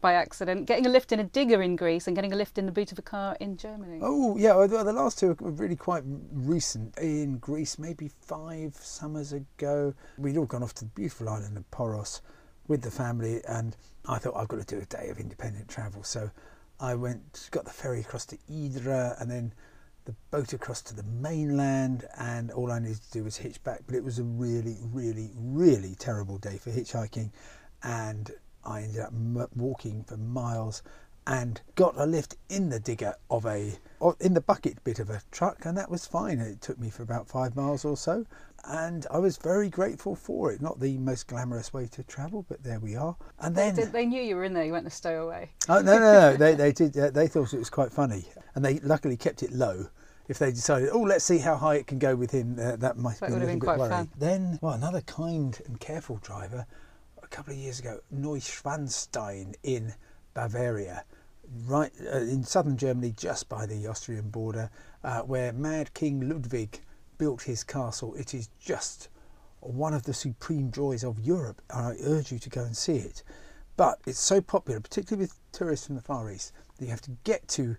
by accident, getting a lift in a digger in Greece, and getting a lift in the boot of a car in Germany. Oh yeah, the last two are really quite recent. In Greece, maybe five summers ago, we'd all gone off to the beautiful island of Poros with the family, and I thought I've got to do a day of independent travel. So I went, got the ferry across to Hydra, and then the boat across to the mainland, and all I needed to do was hitch back. But it was a really, really, really terrible day for hitchhiking, and I ended up m- walking for miles and got a lift in the digger of a or in the bucket bit of a truck and that was fine it took me for about five miles or so and i was very grateful for it not the most glamorous way to travel but there we are and then They, they knew you were in there. You went to stow away. oh no no no they, they did uh, they thought it was quite funny and they luckily kept it low if they decided, oh, let's see how high it can go with him, uh, that might That be a little been bit quite worrying. fun. Then, well, another kind and careful driver, couple of years ago, Neuschwanstein in Bavaria, right uh, in southern Germany, just by the Austrian border, uh, where Mad King Ludwig built his castle. It is just one of the supreme joys of Europe, and I urge you to go and see it. But it's so popular, particularly with tourists from the Far East, that you have to get to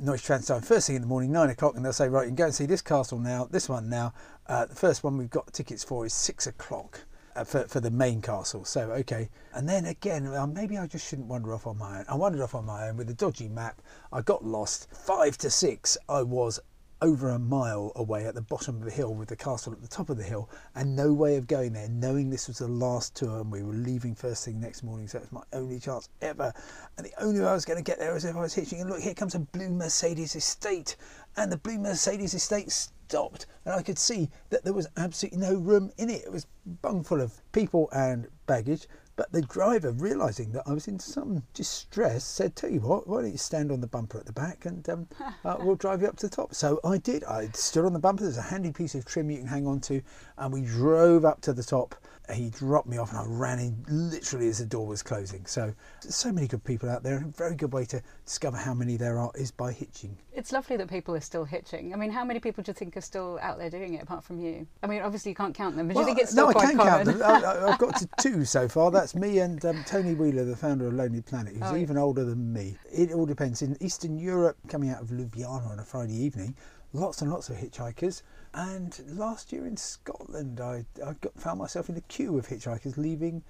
Neuschwanstein first thing in the morning, nine o'clock, and they'll say, right, you can go and see this castle now, this one now. Uh, the first one we've got tickets for is six o'clock. Uh, for, for the main castle, so okay, and then again, uh, maybe I just shouldn't wander off on my own. I wandered off on my own with a dodgy map. I got lost. Five to six, I was over a mile away at the bottom of the hill with the castle at the top of the hill and no way of going there knowing this was the last tour and we were leaving first thing next morning so it was my only chance ever. And the only way I was going to get there was if I was hitching and look here comes a blue Mercedes estate. And the blue Mercedes estate stopped and I could see that there was absolutely no room in it. It was bung full of people and baggage but the driver, realising that I was in some distress, said, "Tell you what, why don't you stand on the bumper at the back and um, uh, we'll drive you up to the top." So I did. I stood on the bumper. There's a handy piece of trim you can hang on to, and we drove up to the top. He dropped me off, and I ran in literally as the door was closing. So, so many good people out there, and a very good way to discover how many there are is by hitching. It's lovely that people are still hitching. I mean, how many people do you think are still out there doing it apart from you? I mean, obviously you can't count them, but do you think it's still no, quite I can common? count them. I, I've got to two so far. That's me and um, Tony Wheeler, the founder of Lonely Planet, who's Oh, yeah. even older than me. It all depends. In Eastern Europe, coming out of Ljubljana on a Friday evening, lots and lots of hitchhikers. And last year in Scotland, I, I got, found myself in a queue of hitchhikers leaving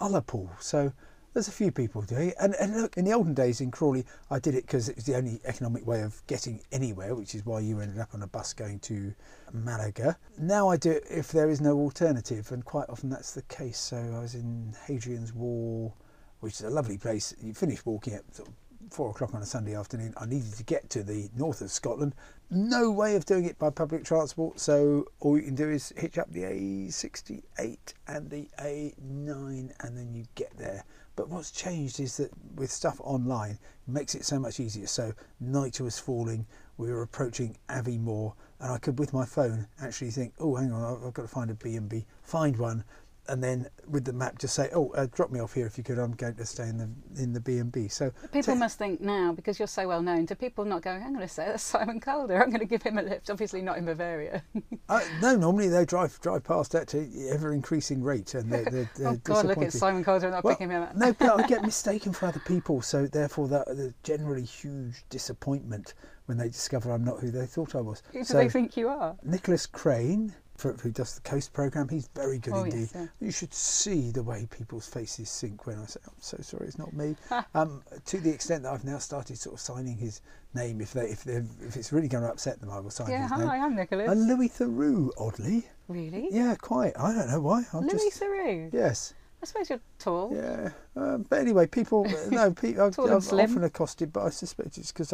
Ullapool. So There's a few people doing it. And, and look, in the olden days in Crawley, I did it because it was the only economic way of getting anywhere, which is why you ended up on a bus going to Malaga. Now I do it if there is no alternative, and quite often that's the case. So I was in Hadrian's Wall, which is a lovely place. You finish walking at sort of four o'clock on a Sunday afternoon. I needed to get to the north of Scotland. No way of doing it by public transport, so all you can do is hitch up the A68 and the A9, and then you get there. But what's changed is that with stuff online, it makes it so much easier. So night was falling, we were approaching Aviemore, and I could, with my phone, actually think, "Oh, hang on, I've got to find a B&B, find one." And then with the map just say, "Oh, uh, drop me off here if you could. I'm going to stay in the in the B and B." So people must think now because you're so well known. Do people not go? I'm going to say that's Simon Calder. I'm going to give him a lift. Obviously not in Bavaria. uh, no, normally they drive drive past at an ever increasing rate, and they're, they're, they're oh God, look at Simon Calder and not well, picking him up. no, but I get mistaken for other people, so therefore that the generally huge disappointment when they discover I'm not who they thought I was. Who do so, they think you are? Nicholas Crane for, who does the Coast program. He's very good oh, indeed. Yes, yeah. You should see the way people's faces sink when I say, "I'm so sorry, it's not me." um, to the extent that I've now started sort of signing his name. If they if they if it's really going to upset them, I will sign yeah, his hi, name. I'm Nicholas. And Louis Theroux, oddly. Really? Yeah, quite. I don't know why. I'm Louis just, Theroux. Yes. I suppose you're tall. Yeah, um, but anyway, people no, people, I've, I've often accosted, but I suspect it's because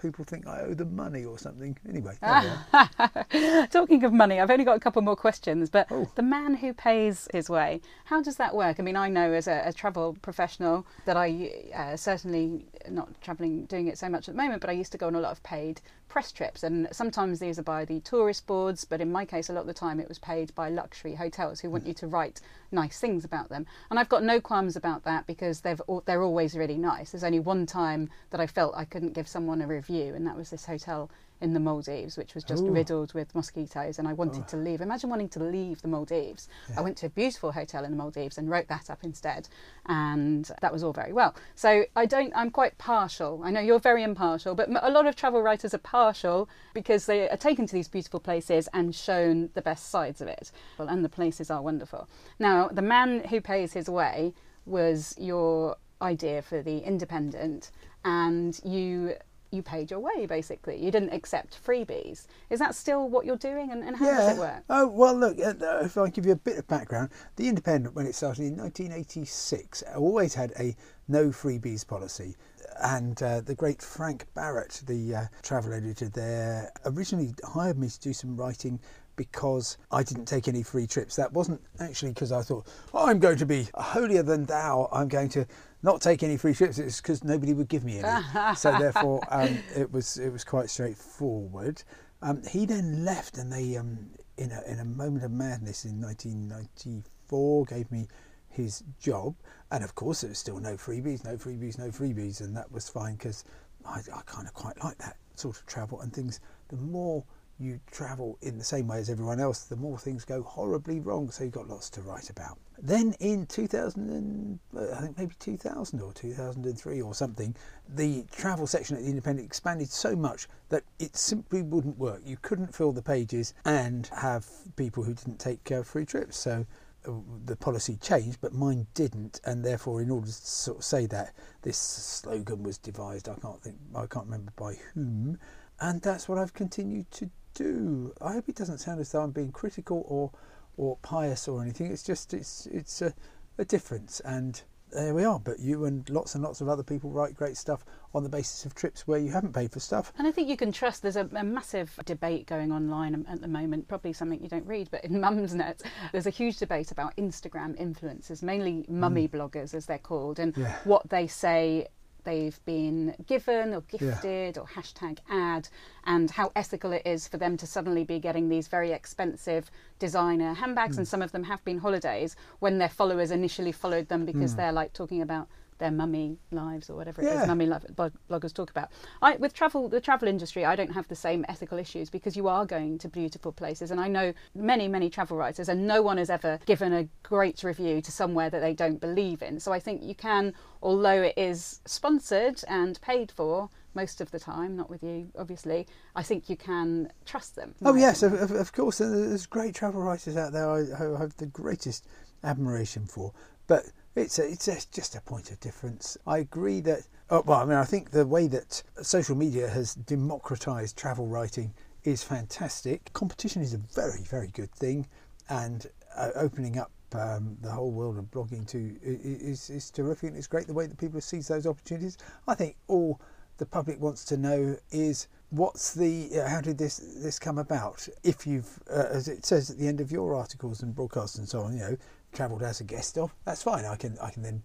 people think I owe them money or something. Anyway, Talking of money, I've only got a couple more questions. But Oh. the man who pays his way, how does that work? I mean, I know as a, a travel professional that I uh, certainly not travelling doing it so much at the moment, but I used to go on a lot of paid press trips, and sometimes these are by the tourist boards, but in my case, a lot of the time it was paid by luxury hotels who want you to write nice things about them. And I've got no qualms about that because they've they're always really nice. There's only one time that I felt I couldn't give someone a review, and that was this hotel in the Maldives, which was just Ooh. riddled with mosquitoes, and I wanted oh. to leave. Imagine wanting to leave the Maldives. I went to a beautiful hotel in the Maldives and wrote that up instead, and that was all very well. So I don't. I'm quite partial. I know you're very impartial, but a lot of travel writers are partial because they are taken to these beautiful places and shown the best sides of it. Well, and the places are wonderful. Now, the man who pays his way was your idea for the Independent, and you you paid your way basically. You didn't accept freebies. Is that still what you're doing, and, and how does it work? Oh well, look. uh, uh, If I give you a bit of background, the Independent, when it started in 1986, always had a no freebies policy. And uh, the great Frank Barrett, the uh, travel editor there, originally hired me to do some writing because I didn't take any free trips. That wasn't actually because I thought, oh, I'm going to be holier than thou. I'm going to not take any free trips. It's because nobody would give me any. so therefore, um, it was it was quite straightforward. Um, he then left, and they, um, in a in a moment of madness in 1994, gave me his job. And of course, there was still no freebies, no freebies, no freebies, and that was fine because I, I kind of quite like that sort of travel and things. The more you travel in the same way as everyone else, the more things go horribly wrong. So you've got lots to write about. Then in 2000, and, uh, I think maybe 2000 or 2003 or something, the travel section at the Independent expanded so much that it simply wouldn't work. You couldn't fill the pages and have people who didn't take uh, free trips. So uh, the policy changed, but mine didn't, and therefore, in order to sort of say that, this slogan was devised. I can't think, I can't remember by whom, and that's what I've continued to do. I hope it doesn't sound as though I'm being critical or or pious or anything. It's just it's it's a, a difference, and there we are. But you and lots and lots of other people write great stuff on the basis of trips where you haven't paid for stuff. And I think you can trust. There's a, a massive debate going online at the moment. Probably something you don't read, but in Mumsnet, there's a huge debate about Instagram influencers, mainly mummy hmm. bloggers, as they're called, and Yeah. what they say they've been given or gifted or hashtag ad, and how ethical it is for them to suddenly be getting these very expensive designer handbags, and hmm. some of them have been holidays when their followers initially followed them because hmm. they're like talking about their mummy lives or whatever it Yeah. is mummy life bloggers talk about. I, with travel, the travel industry, I don't have the same ethical issues because you are going to beautiful places, and I know many, many travel writers, and no one has ever given a great review to somewhere that they don't believe in. So I think you can, although it is sponsored and paid for, most of the time, not with you, obviously, I think you can trust them. Oh yes, of, of, of, course. There's great travel writers out there. I, I have the greatest admiration for, but it's a, it's a, just a point of difference. I agree that. Oh, well, I mean, I think the way that social media has democratized travel writing is fantastic. Competition is a very, very good thing, and uh, opening up um, the whole world of blogging to is, is terrific. And it's great the way that people seize those opportunities. I think all the public wants to know is what's the uh, how did this this come about? If you've, uh, as it says at the end of your articles and broadcasts and so on, you know, travelled as a guest of, that's fine. I can I can then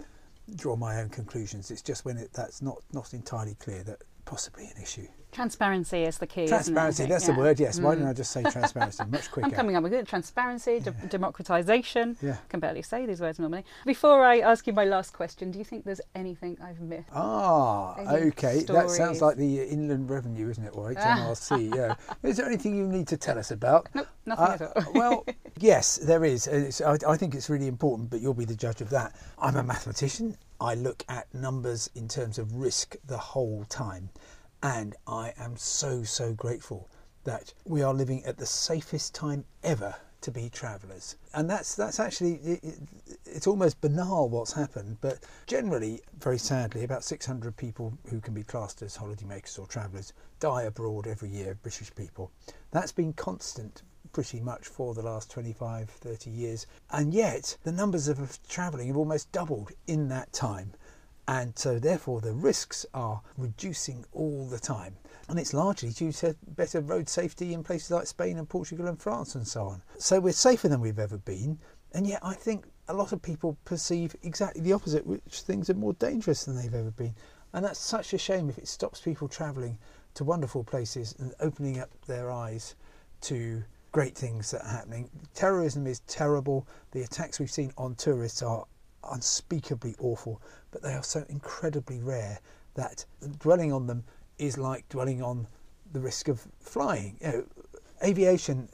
draw my own conclusions. It's just when it, that's not not entirely clear that possibly an issue. Transparency is the key. Transparency, that's yeah. the word, yes. Mm. Why didn't I just say transparency? Much quicker. I'm coming up with it. Transparency, yeah. democratisation. Yeah. can barely say these words normally. Before I ask you my last question, do you think there's anything I've missed? Ah, Any okay. Stories? That sounds like the Inland Revenue, isn't it? Or HMRC, yeah. Is there anything you need to tell us about? Nope, nothing uh, at all. well, yes, there is. I, I think it's really important, but you'll be the judge of that. I'm a mathematician. I look at numbers in terms of risk the whole time. And I am so, so grateful that we are living at the safest time ever to be travellers. And that's that's actually it, it, it's almost banal what's happened, but generally, very sadly, about 600 people who can be classed as holidaymakers or travellers die abroad every year. British people. That's been constant pretty much for the last 25, 30 years, and yet the numbers of travelling have almost doubled in that time. And so, therefore, the risks are reducing all the time. And it's largely due to better road safety in places like Spain and Portugal and France and so on. So, we're safer than we've ever been. And yet, I think a lot of people perceive exactly the opposite, which things are more dangerous than they've ever been. And that's such a shame if it stops people travelling to wonderful places and opening up their eyes to great things that are happening. Terrorism is terrible. The attacks we've seen on tourists are unspeakably awful, but they are so incredibly rare that dwelling on them is like dwelling on the risk of flying. You know, aviation,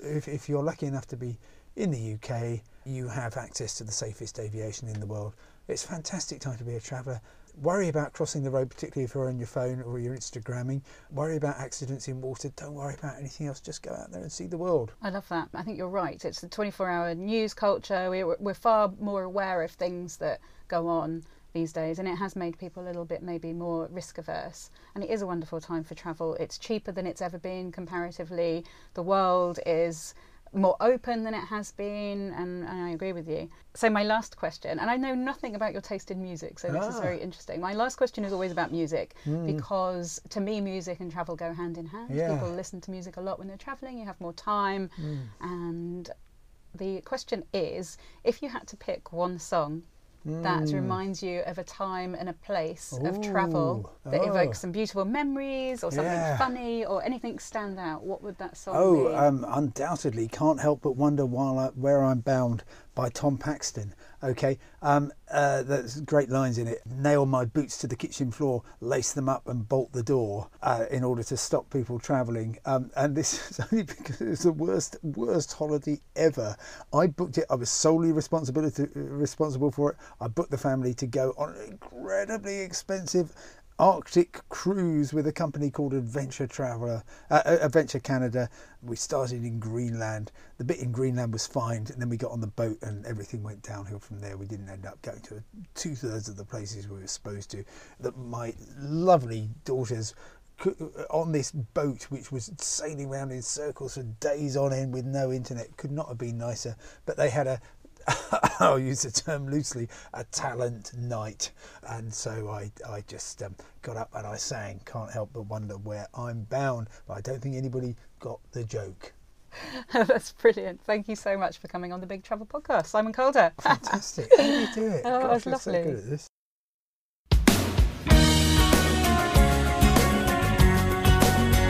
if, if you're lucky enough to be in the UK, you have access to the safest aviation in the world. It's a fantastic time to be a traveller worry about crossing the road, particularly if you're on your phone or you're Instagramming. Worry about accidents in water. Don't worry about anything else. Just go out there and see the world. I love that. I think you're right. It's the 24 hour news culture. We're, far more aware of things that go on these days, and it has made people a little bit maybe more risk averse. And it is a wonderful time for travel. It's cheaper than it's ever been comparatively. The world is more open than it has been, and, and, I agree with you. So, my last question, and I know nothing about your taste in music, so this ah. is very interesting. My last question is always about music mm. because to me, music and travel go hand in hand. Yeah. People listen to music a lot when they're traveling, you have more time. Mm. And the question is if you had to pick one song that mm. reminds you of a time and a place Ooh. of travel that oh. evokes some beautiful memories or something yeah. funny or anything stand out, what would that song oh, be? Oh, um, undoubtedly. Can't help but wonder while I, where I'm bound by Tom Paxton. Okay, um, uh, there's great lines in it. Nail my boots to the kitchen floor, lace them up, and bolt the door uh, in order to stop people travelling. Um, and this is only because it was the worst, worst holiday ever. I booked it. I was solely responsible responsible for it. I booked the family to go on an incredibly expensive Arctic cruise with a company called Adventure Traveler, uh, uh, Adventure Canada. We started in Greenland. The bit in Greenland was fine, and then we got on the boat, and everything went downhill from there. We didn't end up going to two thirds of the places we were supposed to. That my lovely daughters uh, on this boat, which was sailing around in circles for days on end with no internet, could not have been nicer. But they had a I'll use the term loosely, a talent night. And so I, I just um, got up and I sang, Can't Help But Wonder Where I'm Bound. But I don't think anybody got the joke. That's brilliant. Thank you so much for coming on the Big Travel Podcast, Simon Calder. Fantastic. How do you do it? Oh, Gosh, lovely. So good at this.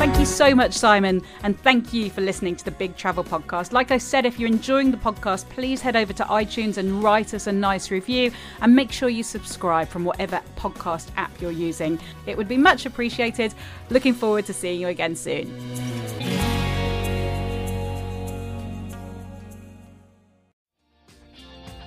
Thank you so much, Simon, and thank you for listening to the Big Travel Podcast. Like I said, if you're enjoying the podcast, please head over to iTunes and write us a nice review and make sure you subscribe from whatever podcast app you're using. It would be much appreciated. Looking forward to seeing you again soon.